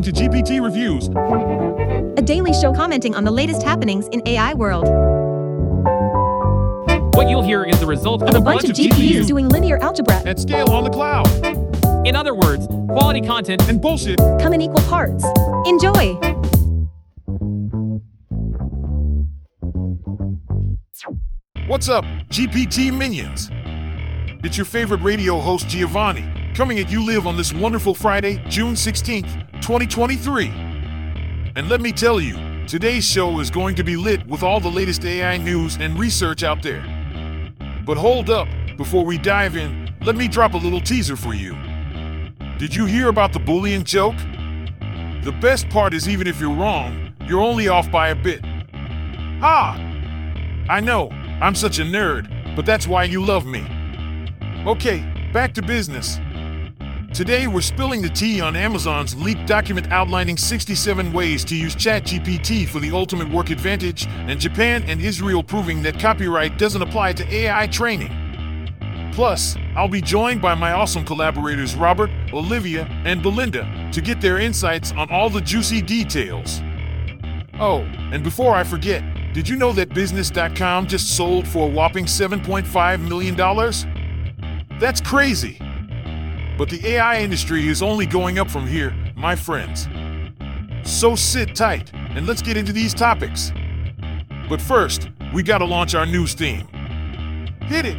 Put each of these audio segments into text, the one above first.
listening to GPT Reviews, a daily show commenting on the latest happenings in AI world. What you'll hear is the result of A bunch of GPUs doing linear algebra. at scale on the cloud, In other words, quality content. and bullshit. Come in equal parts. Enjoy! What's up, GPT minions? It's your favorite radio host, Giovanni, coming at you live on this wonderful Friday, June 16th, 2023. And let me tell you, today's show is going to be lit with all the latest AI news and research out there. But hold up, before we dive in, let me drop a little teaser for you. Did you hear about the boolean joke? The best part is even if you're wrong, you're only off by a bit. Ha! I know, I'm such a nerd, but that's why you love me. Okay, back to business. Today we're spilling the tea on Amazon's leaked document outlining 67 ways to use ChatGPT for the ultimate work advantage, and Japan and Israel proving that copyright doesn't apply to AI training. Plus, I'll be joined by my awesome collaborators Robert, Olivia, and Belinda to get their insights on all the juicy details. Oh, and before I forget, did you know that Business.com just sold for a whopping $7.5 million? That's crazy. But the AI industry is only going up from here, my friends. So sit tight and let's get into these topics. But first, we gotta launch our news theme. Hit it!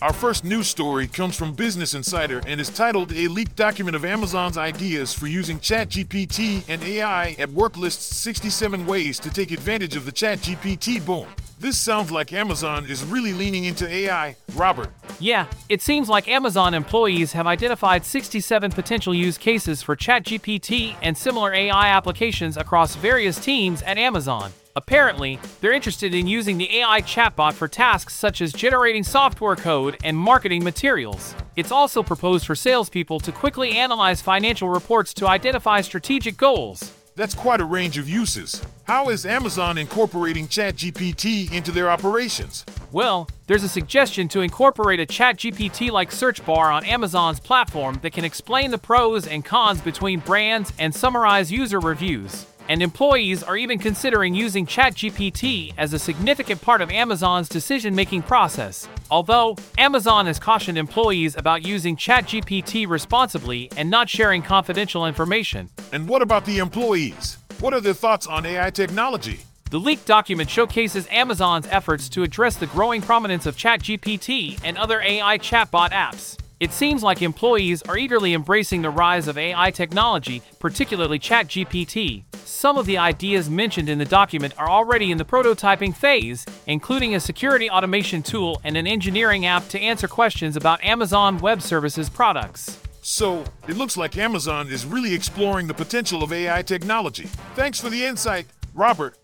Our first news story comes from Business Insider and is titled A Leaked Document of Amazon's Ideas for Using ChatGPT and AI at Work lists 67 ways to take advantage of the ChatGPT boom. This sounds like Amazon is really leaning into AI, Robert. Yeah, it seems like Amazon employees have identified 67 potential use cases for ChatGPT and similar AI applications across various teams at Amazon. Apparently, they're interested in using the AI chatbot for tasks such as generating software code and marketing materials. It's also proposed for salespeople to quickly analyze financial reports to identify strategic goals. That's quite a range of uses. How is Amazon incorporating ChatGPT into their operations? Well, there's a suggestion to incorporate a ChatGPT like search bar on Amazon's platform that can explain the pros and cons between brands and summarize user reviews. And employees are even considering using ChatGPT as a significant part of Amazon's decision making process. Although, Amazon has cautioned employees about using ChatGPT responsibly and not sharing confidential information. And what about the employees? What are their thoughts on AI technology? The leaked document showcases Amazon's efforts to address the growing prominence of ChatGPT and other AI chatbot apps. It seems like employees are eagerly embracing the rise of AI technology, particularly ChatGPT. Some of the ideas mentioned in the document are already in the prototyping phase, including a security automation tool and an engineering app to answer questions about Amazon Web Services products. So, it looks like Amazon is really exploring the potential of AI technology. Thanks for the insight, Robert.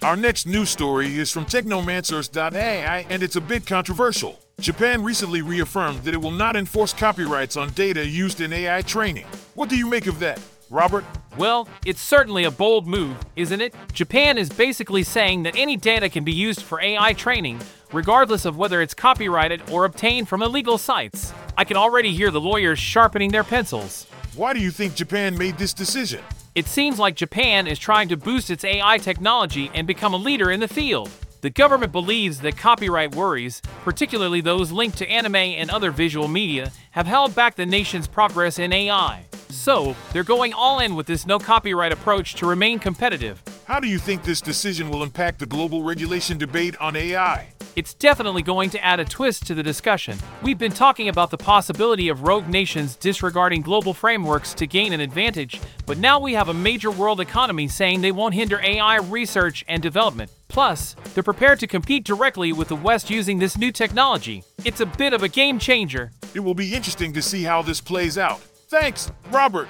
Our next news story is from Technomancers.ai and it's a bit controversial. Japan recently reaffirmed that it will not enforce copyrights on data used in AI training. What do you make of that, Robert? Well, it's certainly a bold move, isn't it? Japan is basically saying that any data can be used for AI training, regardless of whether it's copyrighted or obtained from illegal sites. I can already hear the lawyers sharpening their pencils. Why do you think Japan made this decision? It seems like Japan is trying to boost its AI technology and become a leader in the field. The government believes that copyright worries, particularly those linked to anime and other visual media, have held back the nation's progress in AI. So, they're going all in with this no copyright approach to remain competitive. How do you think this decision will impact the global regulation debate on AI? It's definitely going to add a twist to the discussion. We've been talking about the possibility of rogue nations disregarding global frameworks to gain an advantage, but now we have a major world economy saying they won't hinder AI research and development. Plus, they're prepared to compete directly with the West using this new technology. It's a bit of a game changer. It will be interesting to see how this plays out. Thanks, Robert.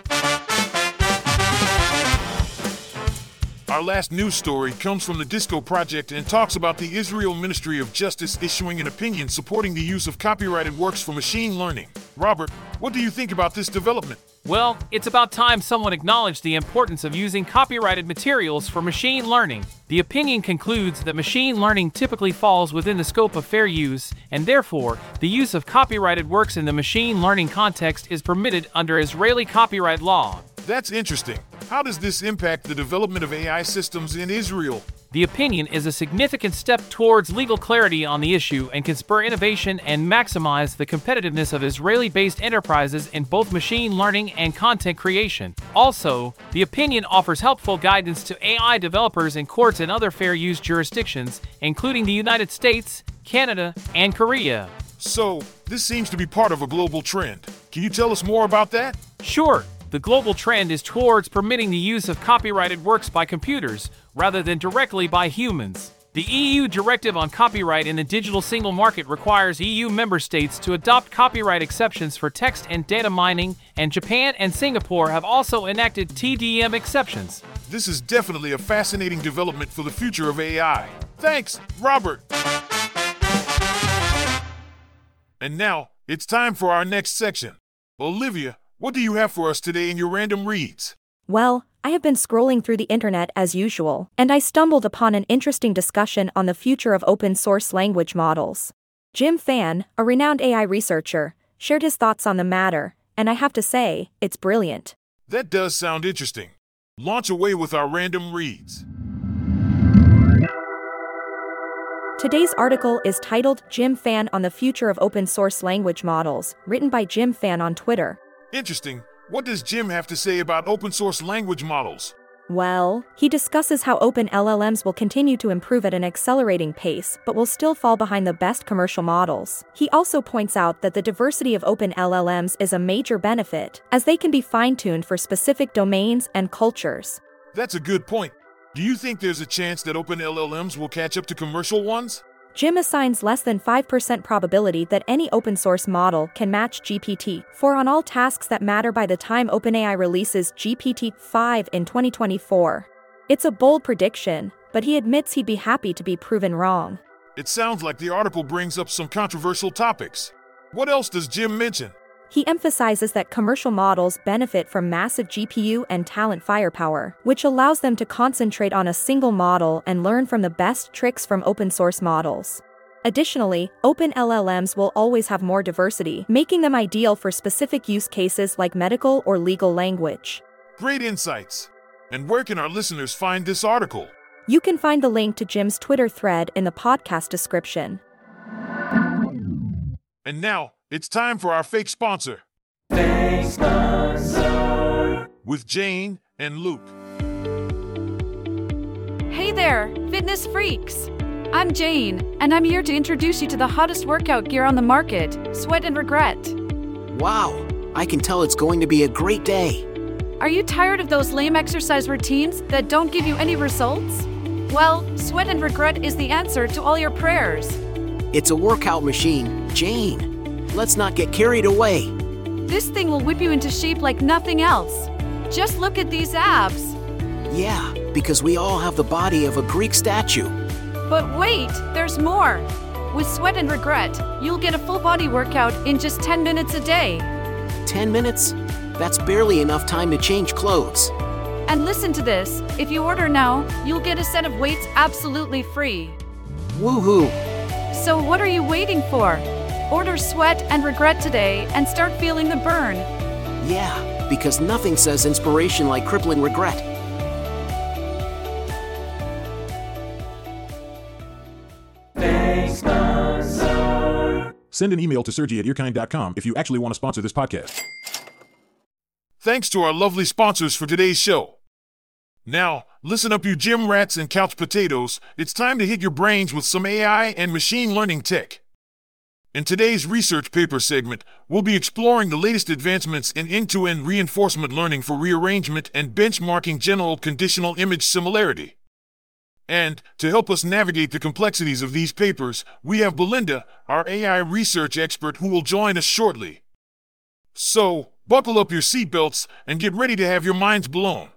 Our last news story comes from the Disco Project and talks about the Israel Ministry of Justice issuing an opinion supporting the use of copyrighted works for machine learning. Robert, what do you think about this development? Well, it's about time someone acknowledged the importance of using copyrighted materials for machine learning. The opinion concludes that machine learning typically falls within the scope of fair use, and therefore, the use of copyrighted works in the machine learning context is permitted under Israeli copyright law. That's interesting. How does this impact the development of AI systems in Israel? The opinion is a significant step towards legal clarity on the issue and can spur innovation and maximize the competitiveness of Israeli based enterprises in both machine learning and content creation. Also, the opinion offers helpful guidance to AI developers in courts and other fair use jurisdictions, including the United States, Canada, and Korea. So, this seems to be part of a global trend. Can you tell us more about that? Sure. The global trend is towards permitting the use of copyrighted works by computers rather than directly by humans. The EU Directive on Copyright in the Digital Single Market requires EU member states to adopt copyright exceptions for text and data mining, and Japan and Singapore have also enacted TDM exceptions. This is definitely a fascinating development for the future of AI. Thanks, Robert. And now, it's time for our next section. Olivia, what do you have for us today in your random reads? Well, I have been scrolling through the internet as usual, and I stumbled upon an interesting discussion on the future of open source language models. Jim Fan, a renowned AI researcher, shared his thoughts on the matter, and I have to say, it's brilliant. That does sound interesting. Launch away with our random reads. Today's article is titled Jim Fan on the Future of Open Source Language Models, written by Jim Fan on Twitter. Interesting. What does Jim have to say about open source language models? Well, he discusses how open LLMs will continue to improve at an accelerating pace but will still fall behind the best commercial models. He also points out that the diversity of open LLMs is a major benefit, as they can be fine tuned for specific domains and cultures. That's a good point. Do you think there's a chance that open LLMs will catch up to commercial ones? Jim assigns less than 5% probability that any open source model can match GPT 4 on all tasks that matter by the time OpenAI releases GPT 5 in 2024. It's a bold prediction, but he admits he'd be happy to be proven wrong. It sounds like the article brings up some controversial topics. What else does Jim mention? He emphasizes that commercial models benefit from massive GPU and talent firepower, which allows them to concentrate on a single model and learn from the best tricks from open source models. Additionally, open LLMs will always have more diversity, making them ideal for specific use cases like medical or legal language. Great insights. And where can our listeners find this article? You can find the link to Jim's Twitter thread in the podcast description. And now, it's time for our fake sponsor. Fake sponsor. With Jane and Luke. Hey there, fitness freaks! I'm Jane, and I'm here to introduce you to the hottest workout gear on the market Sweat and Regret. Wow, I can tell it's going to be a great day. Are you tired of those lame exercise routines that don't give you any results? Well, Sweat and Regret is the answer to all your prayers. It's a workout machine. Jane, let's not get carried away. This thing will whip you into shape like nothing else. Just look at these abs. Yeah, because we all have the body of a Greek statue. But wait, there's more. With Sweat and Regret, you'll get a full body workout in just 10 minutes a day. 10 minutes? That's barely enough time to change clothes. And listen to this if you order now, you'll get a set of weights absolutely free. Woohoo! So, what are you waiting for? Order Sweat and Regret today and start feeling the burn. Yeah, because nothing says inspiration like crippling regret. Fake sponsor. Send an email to Sergi at earkind.com if you actually want to sponsor this podcast. Thanks to our lovely sponsors for today's show. Now, listen up, you gym rats and couch potatoes. It's time to hit your brains with some AI and machine learning tech. In today's research paper segment, we'll be exploring the latest advancements in end to end reinforcement learning for rearrangement and benchmarking general conditional image similarity. And to help us navigate the complexities of these papers, we have Belinda, our AI research expert, who will join us shortly. So, buckle up your seatbelts and get ready to have your minds blown.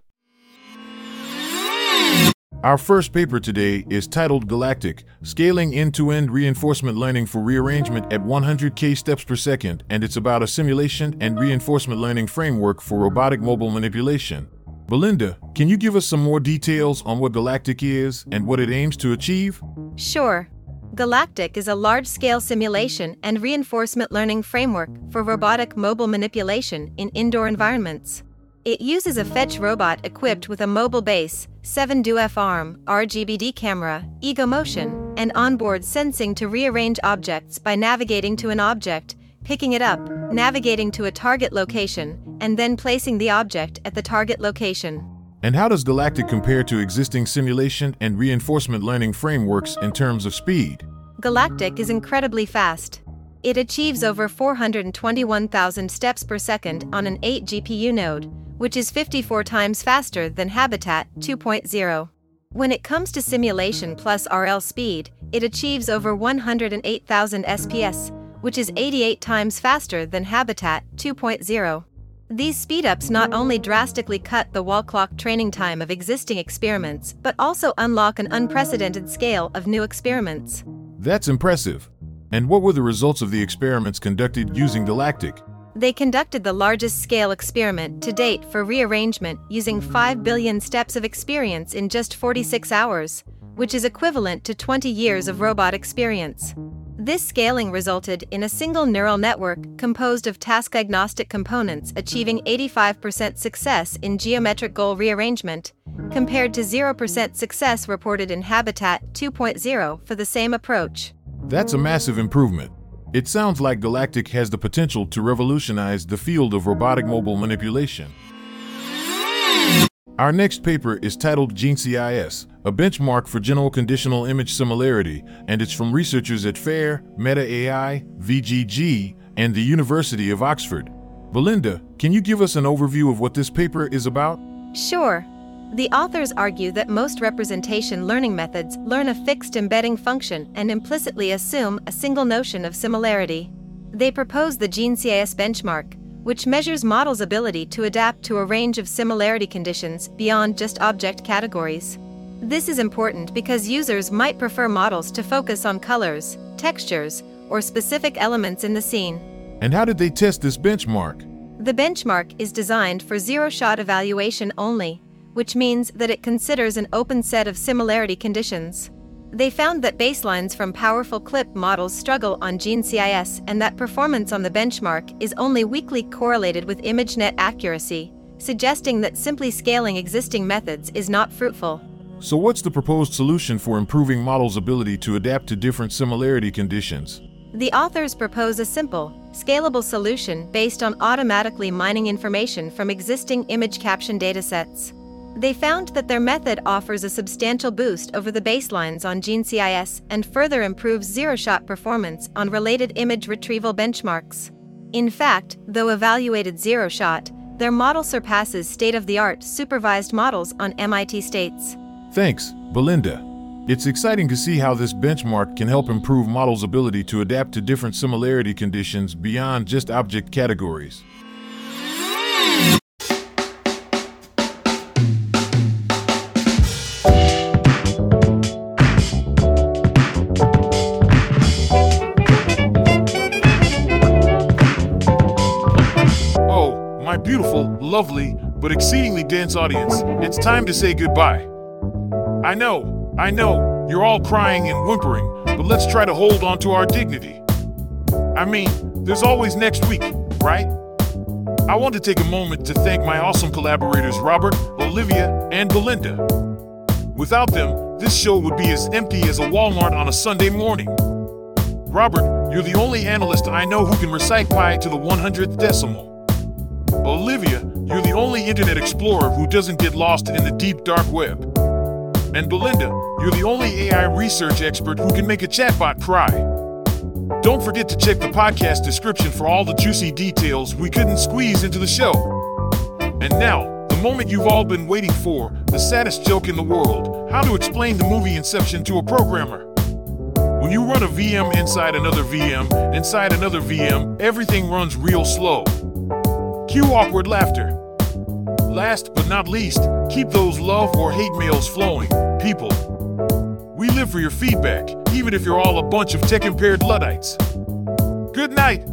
Our first paper today is titled Galactic Scaling End to End Reinforcement Learning for Rearrangement at 100K Steps Per Second, and it's about a simulation and reinforcement learning framework for robotic mobile manipulation. Belinda, can you give us some more details on what Galactic is and what it aims to achieve? Sure. Galactic is a large scale simulation and reinforcement learning framework for robotic mobile manipulation in indoor environments. It uses a fetch robot equipped with a mobile base, 7 DoF arm, RGBD camera, ego motion, and onboard sensing to rearrange objects by navigating to an object, picking it up, navigating to a target location, and then placing the object at the target location. And how does Galactic compare to existing simulation and reinforcement learning frameworks in terms of speed? Galactic is incredibly fast. It achieves over 421,000 steps per second on an 8 GPU node, which is 54 times faster than Habitat 2.0. When it comes to simulation plus RL speed, it achieves over 108,000 SPS, which is 88 times faster than Habitat 2.0. These speedups not only drastically cut the wall clock training time of existing experiments, but also unlock an unprecedented scale of new experiments. That's impressive. And what were the results of the experiments conducted using Galactic? They conducted the largest scale experiment to date for rearrangement using 5 billion steps of experience in just 46 hours, which is equivalent to 20 years of robot experience. This scaling resulted in a single neural network composed of task agnostic components achieving 85% success in geometric goal rearrangement, compared to 0% success reported in Habitat 2.0 for the same approach. That's a massive improvement. It sounds like Galactic has the potential to revolutionize the field of robotic mobile manipulation. Our next paper is titled GeneCIS, a benchmark for general conditional image similarity, and it's from researchers at FAIR, Meta AI, VGG, and the University of Oxford. Belinda, can you give us an overview of what this paper is about? Sure. The authors argue that most representation learning methods learn a fixed embedding function and implicitly assume a single notion of similarity. They propose the GeneCIS benchmark, which measures models' ability to adapt to a range of similarity conditions beyond just object categories. This is important because users might prefer models to focus on colors, textures, or specific elements in the scene. And how did they test this benchmark? The benchmark is designed for zero shot evaluation only, which means that it considers an open set of similarity conditions. They found that baselines from powerful CLIP models struggle on GeneCIS and that performance on the benchmark is only weakly correlated with ImageNet accuracy, suggesting that simply scaling existing methods is not fruitful. So, what's the proposed solution for improving models' ability to adapt to different similarity conditions? The authors propose a simple, scalable solution based on automatically mining information from existing image caption datasets. They found that their method offers a substantial boost over the baselines on GeneCIS and further improves zero shot performance on related image retrieval benchmarks. In fact, though evaluated zero shot, their model surpasses state of the art supervised models on MIT states. Thanks, Belinda. It's exciting to see how this benchmark can help improve models' ability to adapt to different similarity conditions beyond just object categories. Lovely, but exceedingly dense audience, it's time to say goodbye. I know, I know, you're all crying and whimpering, but let's try to hold on to our dignity. I mean, there's always next week, right? I want to take a moment to thank my awesome collaborators Robert, Olivia, and Belinda. Without them, this show would be as empty as a Walmart on a Sunday morning. Robert, you're the only analyst I know who can recite pi to the 100th decimal. Olivia, you're the only Internet Explorer who doesn't get lost in the deep dark web. And Belinda, you're the only AI research expert who can make a chatbot cry. Don't forget to check the podcast description for all the juicy details we couldn't squeeze into the show. And now, the moment you've all been waiting for the saddest joke in the world how to explain the movie Inception to a programmer. When you run a VM inside another VM, inside another VM, everything runs real slow. Cue awkward laughter. Last but not least, keep those love or hate mails flowing, people. We live for your feedback, even if you're all a bunch of tech impaired Luddites. Good night.